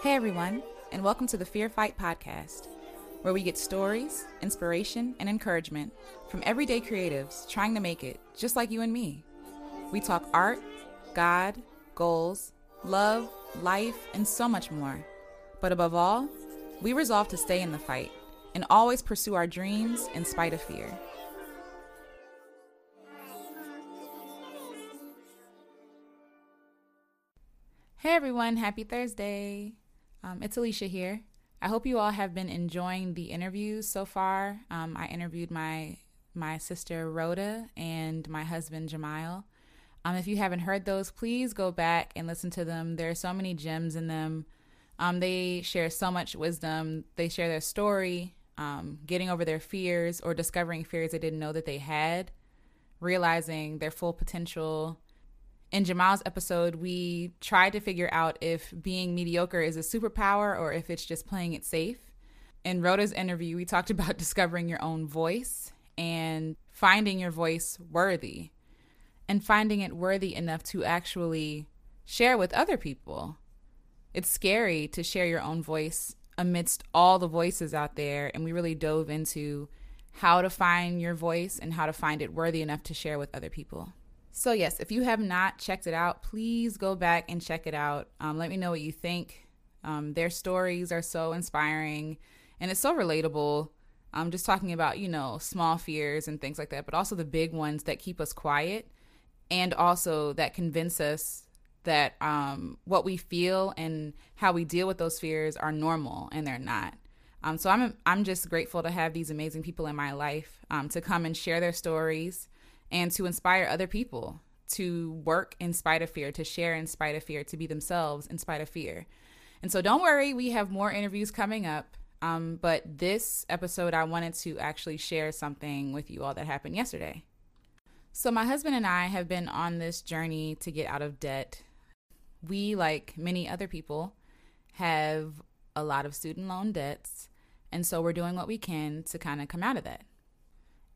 Hey everyone, and welcome to the Fear Fight Podcast, where we get stories, inspiration, and encouragement from everyday creatives trying to make it just like you and me. We talk art, God, goals, love, life, and so much more. But above all, we resolve to stay in the fight and always pursue our dreams in spite of fear. Hey everyone, happy Thursday. Um, it's Alicia here. I hope you all have been enjoying the interviews so far. Um, I interviewed my my sister Rhoda and my husband Jamile. Um, if you haven't heard those, please go back and listen to them. There are so many gems in them. Um, they share so much wisdom. They share their story, um, getting over their fears or discovering fears they didn't know that they had, realizing their full potential, in Jamal's episode, we tried to figure out if being mediocre is a superpower or if it's just playing it safe. In Rhoda's interview, we talked about discovering your own voice and finding your voice worthy and finding it worthy enough to actually share with other people. It's scary to share your own voice amidst all the voices out there. And we really dove into how to find your voice and how to find it worthy enough to share with other people. So, yes, if you have not checked it out, please go back and check it out. Um, let me know what you think. Um, their stories are so inspiring and it's so relatable. I'm just talking about, you know, small fears and things like that, but also the big ones that keep us quiet and also that convince us that um, what we feel and how we deal with those fears are normal and they're not. Um, so I'm I'm just grateful to have these amazing people in my life um, to come and share their stories and to inspire other people to work in spite of fear, to share in spite of fear, to be themselves in spite of fear. And so don't worry, we have more interviews coming up. Um, but this episode, I wanted to actually share something with you all that happened yesterday. So, my husband and I have been on this journey to get out of debt. We, like many other people, have a lot of student loan debts. And so, we're doing what we can to kind of come out of that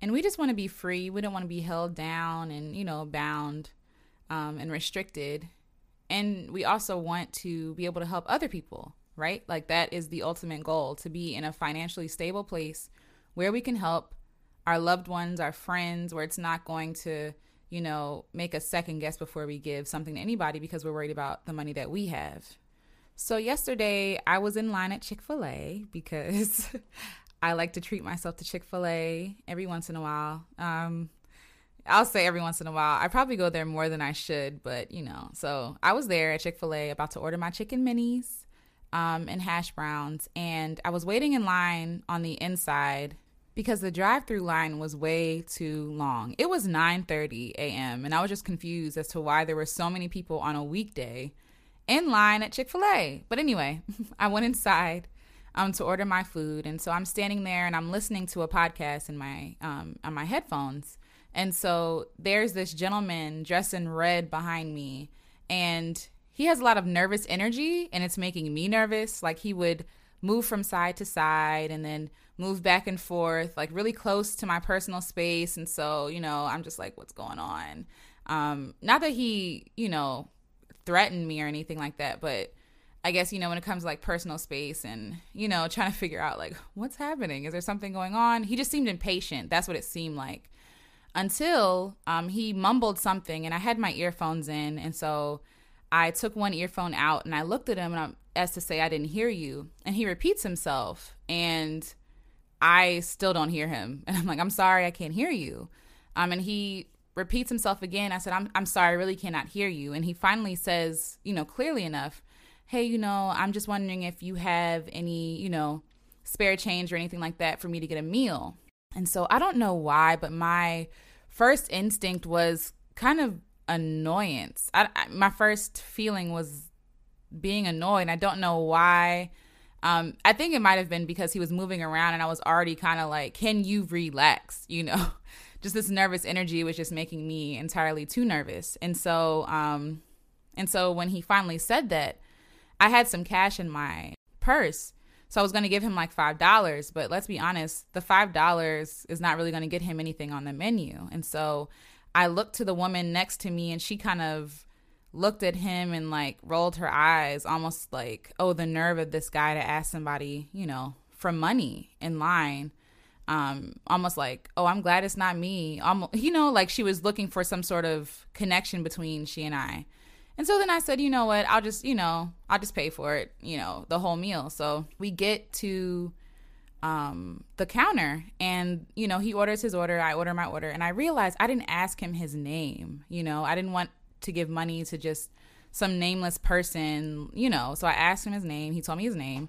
and we just want to be free. We don't want to be held down and you know bound um, and restricted. And we also want to be able to help other people, right? Like that is the ultimate goal to be in a financially stable place where we can help our loved ones, our friends, where it's not going to, you know, make a second guess before we give something to anybody because we're worried about the money that we have. So yesterday I was in line at Chick-fil-A because I like to treat myself to Chick fil A every once in a while. Um, I'll say every once in a while. I probably go there more than I should, but you know. So I was there at Chick fil A about to order my chicken minis um, and hash browns. And I was waiting in line on the inside because the drive-through line was way too long. It was 9:30 a.m. and I was just confused as to why there were so many people on a weekday in line at Chick-fil-A. But anyway, I went inside um, to order my food. And so I'm standing there and I'm listening to a podcast in my um, on my headphones. And so there's this gentleman dressed in red behind me, and he has a lot of nervous energy, and it's making me nervous. Like he would move from side to side and then move back and forth, like really close to my personal space. And so, you know, I'm just like, what's going on? Um, not that he, you know, threatened me or anything like that, but I guess, you know, when it comes to like personal space and, you know, trying to figure out like what's happening? Is there something going on? He just seemed impatient. That's what it seemed like. Until um, he mumbled something and I had my earphones in. And so I took one earphone out and I looked at him and I'm, as to say, I didn't hear you. And he repeats himself and I still don't hear him. And I'm like, I'm sorry, I can't hear you. Um, and he repeats himself again. I said, I'm, I'm sorry, I really cannot hear you. And he finally says, you know, clearly enough, hey, you know, I'm just wondering if you have any, you know, spare change or anything like that for me to get a meal. And so I don't know why, but my first instinct was kind of annoyance. I, I, my first feeling was being annoyed. I don't know why. Um, I think it might have been because he was moving around and I was already kind of like, can you relax? You know, just this nervous energy was just making me entirely too nervous. And so, um, and so when he finally said that, I had some cash in my purse. So I was going to give him like $5, but let's be honest, the $5 is not really going to get him anything on the menu. And so I looked to the woman next to me and she kind of looked at him and like rolled her eyes, almost like, oh, the nerve of this guy to ask somebody, you know, for money in line. Um, almost like, oh, I'm glad it's not me. Almost, you know, like she was looking for some sort of connection between she and I. And so then I said, you know what? I'll just, you know, I'll just pay for it, you know, the whole meal. So we get to um the counter and you know he orders his order i order my order. And i realized i didn't ask him his name you know. I didn't want to give money to just some nameless person you know. So i asked him his name. He told me his name.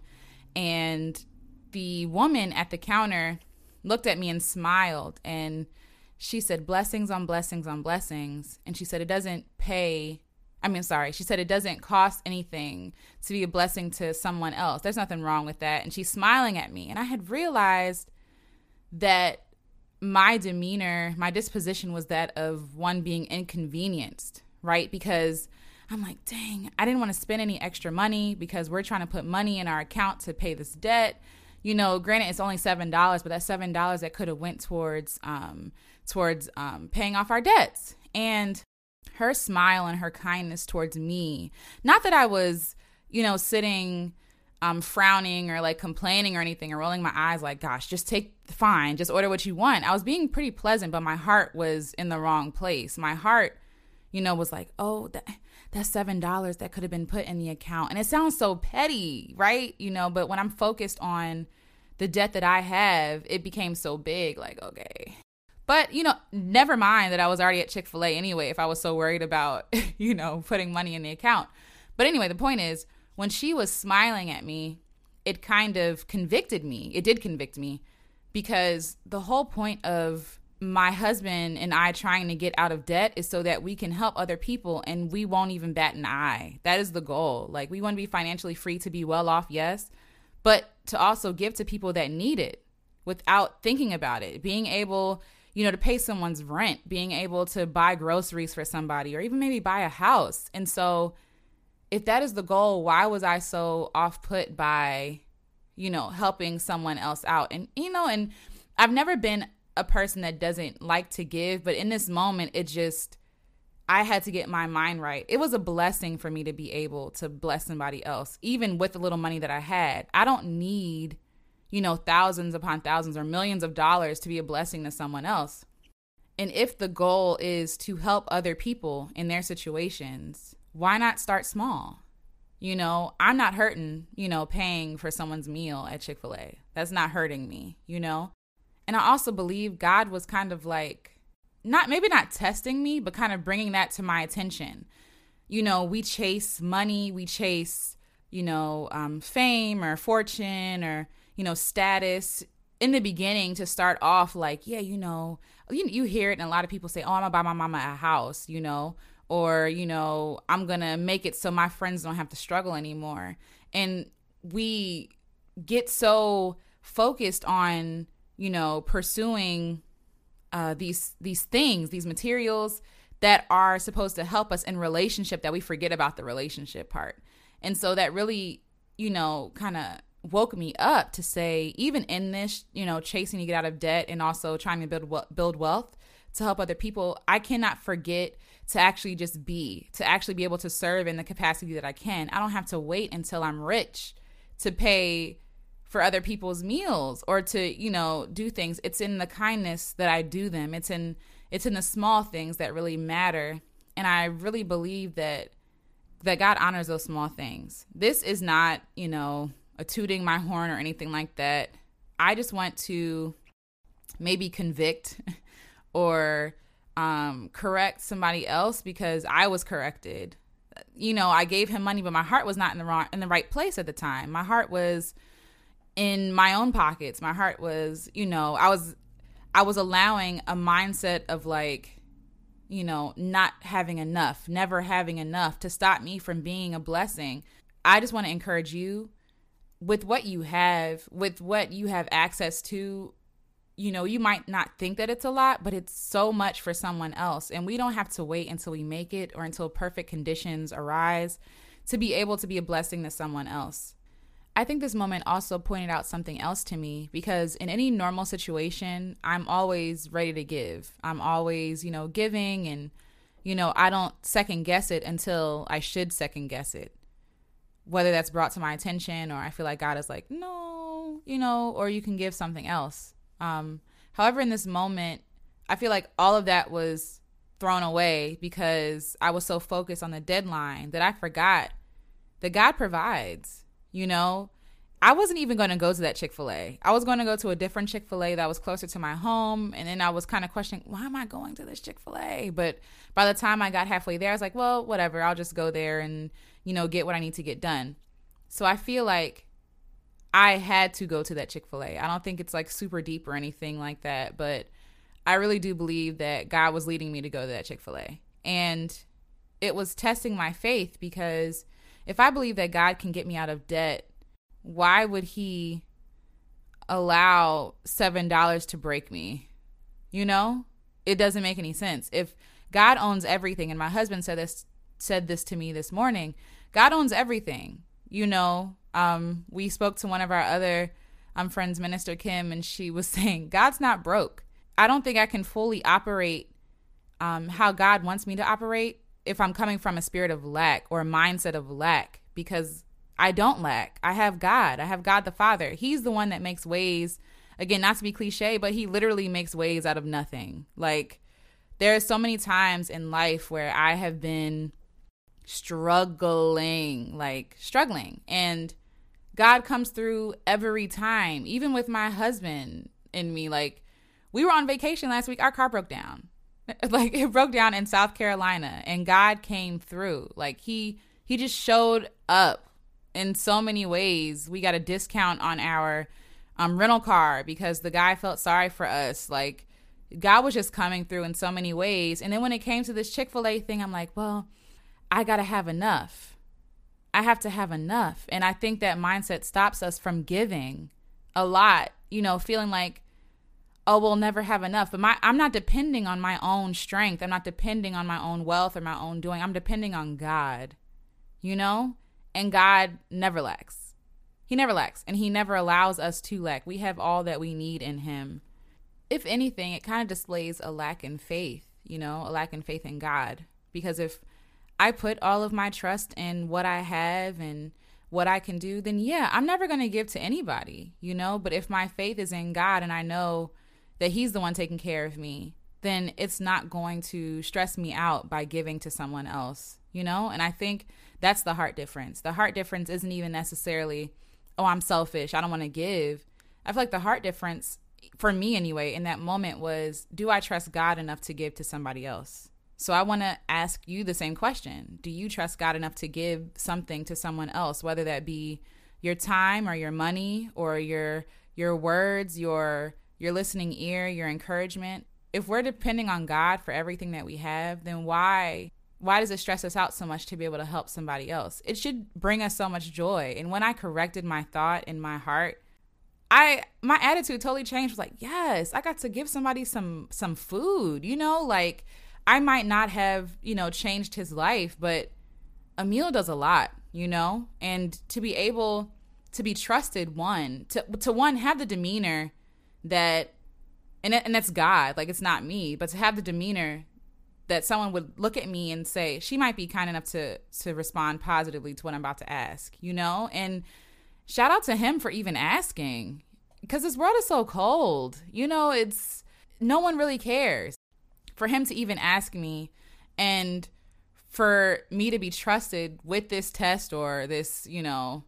And the woman at the counter looked at me and smiled. And she said blessings on blessings on blessings. And she said it doesn't pay I mean, sorry, she said it doesn't cost anything to be a blessing to someone else. There's nothing wrong with that. And she's smiling at me. And I had realized that my demeanor, my disposition was that of one being inconvenienced, right? Because I'm like, dang, I didn't want to spend any extra money because we're trying to put money in our account to pay this debt. You know, granted, it's only seven dollars, but that seven dollars that could have went towards um, towards um, paying off our debts. And her smile and her kindness towards me. Not that I was, you know, sitting um frowning or like complaining or anything or rolling my eyes like gosh, just take fine, just order what you want. I was being pretty pleasant, but my heart was in the wrong place. My heart, you know, was like, "Oh, that that's seven dollars that could have been put in the account. And it sounds so petty, right? You know, but when I'm focused on the debt that I have, it became so big. Like, okay, but, you know, never mind that I was already at Chick fil A anyway, if I was so worried about, you know, putting money in the account. But anyway, the point is, when she was smiling at me, it kind of convicted me. It did convict me because the whole point of my husband and I trying to get out of debt is so that we can help other people and we won't even bat an eye. That is the goal. Like, we want to be financially free to be well off, yes, but to also give to people that need it without thinking about it. Being able you know, to pay someone's rent, being able to buy groceries for somebody, or even maybe buy a house. And so, if that is the goal, why was I so off put by, you know, helping someone else out? And, you know, and I've never been a person that doesn't like to give, but in this moment, it just, I had to get my mind right. It was a blessing for me to be able to bless somebody else, even with the little money that I had. I don't need you know, thousands upon thousands or millions of dollars to be a blessing to someone else. And if the goal is to help other people in their situations, why not start small? You know, I'm not hurting, you know, paying for someone's meal at Chick fil A. That's not hurting me, you know? And I also believe God was kind of like, not maybe not testing me, but kind of bringing that to my attention. You know, we chase money, we chase, you know, um, fame or fortune or, you know, status in the beginning to start off like, yeah, you know, you, you hear it and a lot of people say, oh, I'm gonna buy my mama a house, you know, or, you know, I'm gonna make it so my friends don't have to struggle anymore. And we get so focused on, you know, pursuing uh, these these things, these materials that are supposed to help us in relationship that we forget about the relationship part. And so that really, you know, kind of woke me up to say even in this you know chasing to get out of debt and also trying to build build wealth to help other people i cannot forget to actually just be to actually be able to serve in the capacity that i can. I don't have to wait until i'm rich to pay for other people's meals or to you know do things. It's in the kindness that i do them. It's in it's in the small things that really matter. And i really believe that that god honors those small things. This is not you know a tooting my horn or anything like that. I just want to maybe convict or um, correct somebody else because I was corrected. You know, I gave him money, but my heart was not in the wrong in the right place at the time. My heart was in my own pockets. My heart was, you know, I was I was allowing a mindset of like, you know, not having enough, never having enough to stop me from being a blessing. I just want to encourage you with what you have, with what you have access to, you know, you might not think that it's a lot, but it's so much for someone else. And we don't have to wait until we make it or until perfect conditions arise to be able to be a blessing to someone else. I think this moment also pointed out something else to me because in any normal situation, I'm always ready to give. I'm always, you know, giving and you know, I don't second guess it until I should second guess it. Whether that's brought to my attention or I feel like God is like, no, you know, or you can give something else. Um, however, in this moment, I feel like all of that was thrown away because I was so focused on the deadline that I forgot that God provides, you know? I wasn't even going to go to that Chick fil A. I was going to go to a different Chick fil A that was closer to my home. And then I was kind of questioning, why am I going to this Chick fil A? But by the time I got halfway there, I was like, well, whatever. I'll just go there and, you know, get what I need to get done. So I feel like I had to go to that Chick fil A. I don't think it's like super deep or anything like that. But I really do believe that God was leading me to go to that Chick fil A. And it was testing my faith because if I believe that God can get me out of debt, why would he allow seven dollars to break me? You know? It doesn't make any sense. If God owns everything, and my husband said this said this to me this morning, God owns everything. You know, um, we spoke to one of our other um, friends, Minister Kim, and she was saying, God's not broke. I don't think I can fully operate um, how God wants me to operate if I'm coming from a spirit of lack or a mindset of lack because I don't lack. I have God. I have God the Father. He's the one that makes ways. Again, not to be cliche, but he literally makes ways out of nothing. Like there are so many times in life where I have been struggling, like struggling, and God comes through every time. Even with my husband and me, like we were on vacation last week, our car broke down. Like it broke down in South Carolina and God came through. Like he he just showed up in so many ways. We got a discount on our um, rental car because the guy felt sorry for us. Like God was just coming through in so many ways. And then when it came to this Chick fil A thing, I'm like, well, I got to have enough. I have to have enough. And I think that mindset stops us from giving a lot, you know, feeling like, oh, we'll never have enough. But my I'm not depending on my own strength. I'm not depending on my own wealth or my own doing. I'm depending on God. You know? And God never lacks. He never lacks, and He never allows us to lack. We have all that we need in Him. If anything, it kind of displays a lack in faith, you know, a lack in faith in God. Because if I put all of my trust in what I have and what I can do, then yeah, I'm never going to give to anybody, you know. But if my faith is in God and I know that He's the one taking care of me, then it's not going to stress me out by giving to someone else, you know? And I think that's the heart difference. The heart difference isn't even necessarily, oh, I'm selfish. I don't want to give. I feel like the heart difference, for me anyway, in that moment was, do I trust God enough to give to somebody else? So I want to ask you the same question. Do you trust God enough to give something to someone else, whether that be your time or your money or your your words, your your listening ear, your encouragement? If we're depending on God for everything that we have, then why why does it stress us out so much to be able to help somebody else? It should bring us so much joy. And when I corrected my thought in my heart, I my attitude totally changed. was like, yes, I got to give somebody some some food. You know, like I might not have, you know, changed his life, but meal does a lot, you know? And to be able to be trusted one, to to one have the demeanor that and and that's God, like it's not me, but to have the demeanor that someone would look at me and say she might be kind enough to to respond positively to what I'm about to ask, you know? And shout out to him for even asking because this world is so cold. You know, it's no one really cares. For him to even ask me and for me to be trusted with this test or this, you know,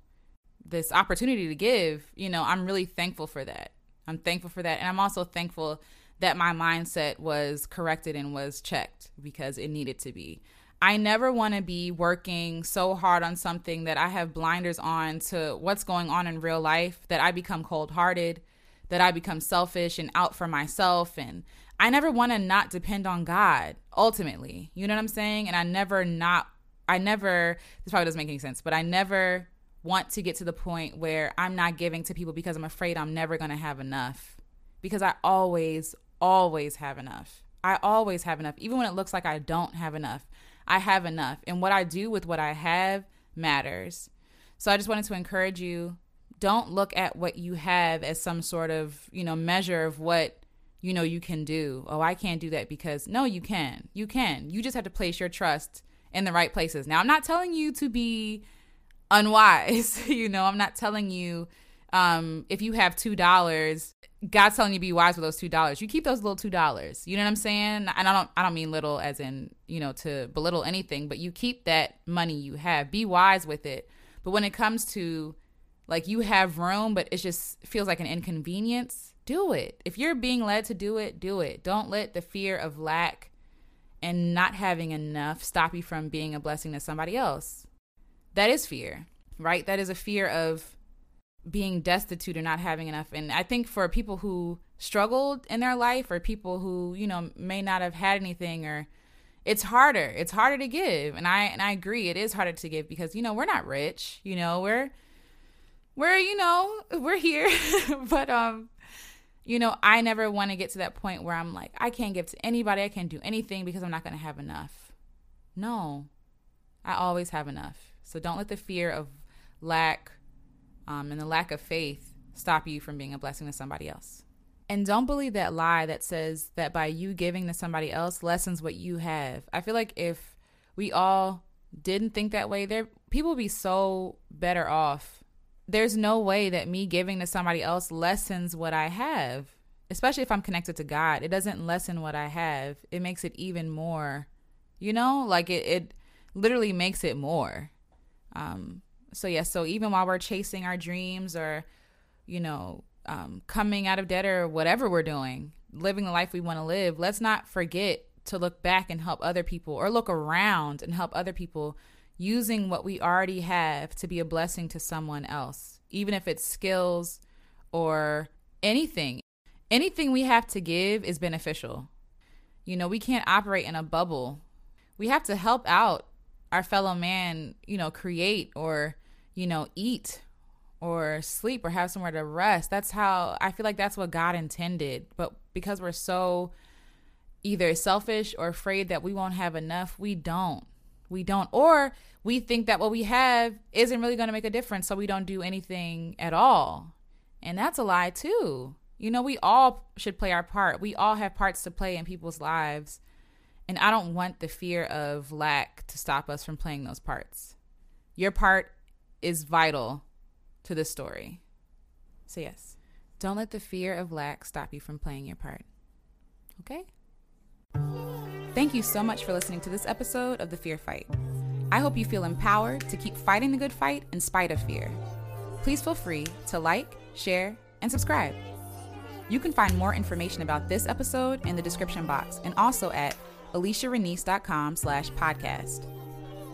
this opportunity to give, you know, I'm really thankful for that. I'm thankful for that. And I'm also thankful that my mindset was corrected and was checked because it needed to be. I never want to be working so hard on something that I have blinders on to what's going on in real life, that I become cold hearted, that I become selfish and out for myself. And I never want to not depend on God ultimately. You know what I'm saying? And I never not, I never, this probably doesn't make any sense, but I never want to get to the point where I'm not giving to people because I'm afraid I'm never going to have enough. Because I always, always have enough. I always have enough. Even when it looks like I don't have enough, I have enough. And what I do with what I have matters. So I just wanted to encourage you don't look at what you have as some sort of, you know, measure of what you know you can do. Oh, I can't do that because no, you can. You can. You just have to place your trust in the right places. Now, I'm not telling you to be unwise. you know, I'm not telling you um, if you have two dollars, God's telling you to be wise with those two dollars. You keep those little two dollars. You know what I'm saying? And I don't I don't mean little as in, you know, to belittle anything, but you keep that money you have. Be wise with it. But when it comes to like you have room, but it just feels like an inconvenience, do it. If you're being led to do it, do it. Don't let the fear of lack and not having enough stop you from being a blessing to somebody else. That is fear, right? That is a fear of being destitute or not having enough. And I think for people who struggled in their life or people who, you know, may not have had anything or it's harder. It's harder to give. And I and I agree it is harder to give because, you know, we're not rich, you know, we're we're, you know, we're here. but um you know, I never want to get to that point where I'm like, I can't give to anybody, I can't do anything because I'm not going to have enough. No. I always have enough. So don't let the fear of lack um, and the lack of faith stop you from being a blessing to somebody else. And don't believe that lie that says that by you giving to somebody else lessens what you have. I feel like if we all didn't think that way, there people would be so better off. There's no way that me giving to somebody else lessens what I have, especially if I'm connected to God. It doesn't lessen what I have. It makes it even more, you know, like it, it literally makes it more. Um, so yeah, so even while we're chasing our dreams or, you know, um, coming out of debt or whatever we're doing, living the life we want to live, let's not forget to look back and help other people or look around and help other people using what we already have to be a blessing to someone else, even if it's skills or anything. Anything we have to give is beneficial. You know, we can't operate in a bubble. We have to help out our fellow man, you know, create or, you know, eat or sleep or have somewhere to rest. That's how I feel like that's what God intended. But because we're so either selfish or afraid that we won't have enough, we don't. We don't. Or we think that what we have isn't really going to make a difference, so we don't do anything at all. And that's a lie, too. You know, we all should play our part. We all have parts to play in people's lives. And I don't want the fear of lack to stop us from playing those parts. Your part is vital to this story. So, yes, don't let the fear of lack stop you from playing your part. Okay? Thank you so much for listening to this episode of The Fear Fight. I hope you feel empowered to keep fighting the good fight in spite of fear. Please feel free to like, share, and subscribe. You can find more information about this episode in the description box and also at aliciarenice.com slash podcast.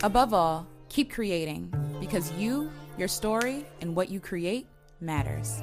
Above all, keep creating because you, your story, and what you create matters.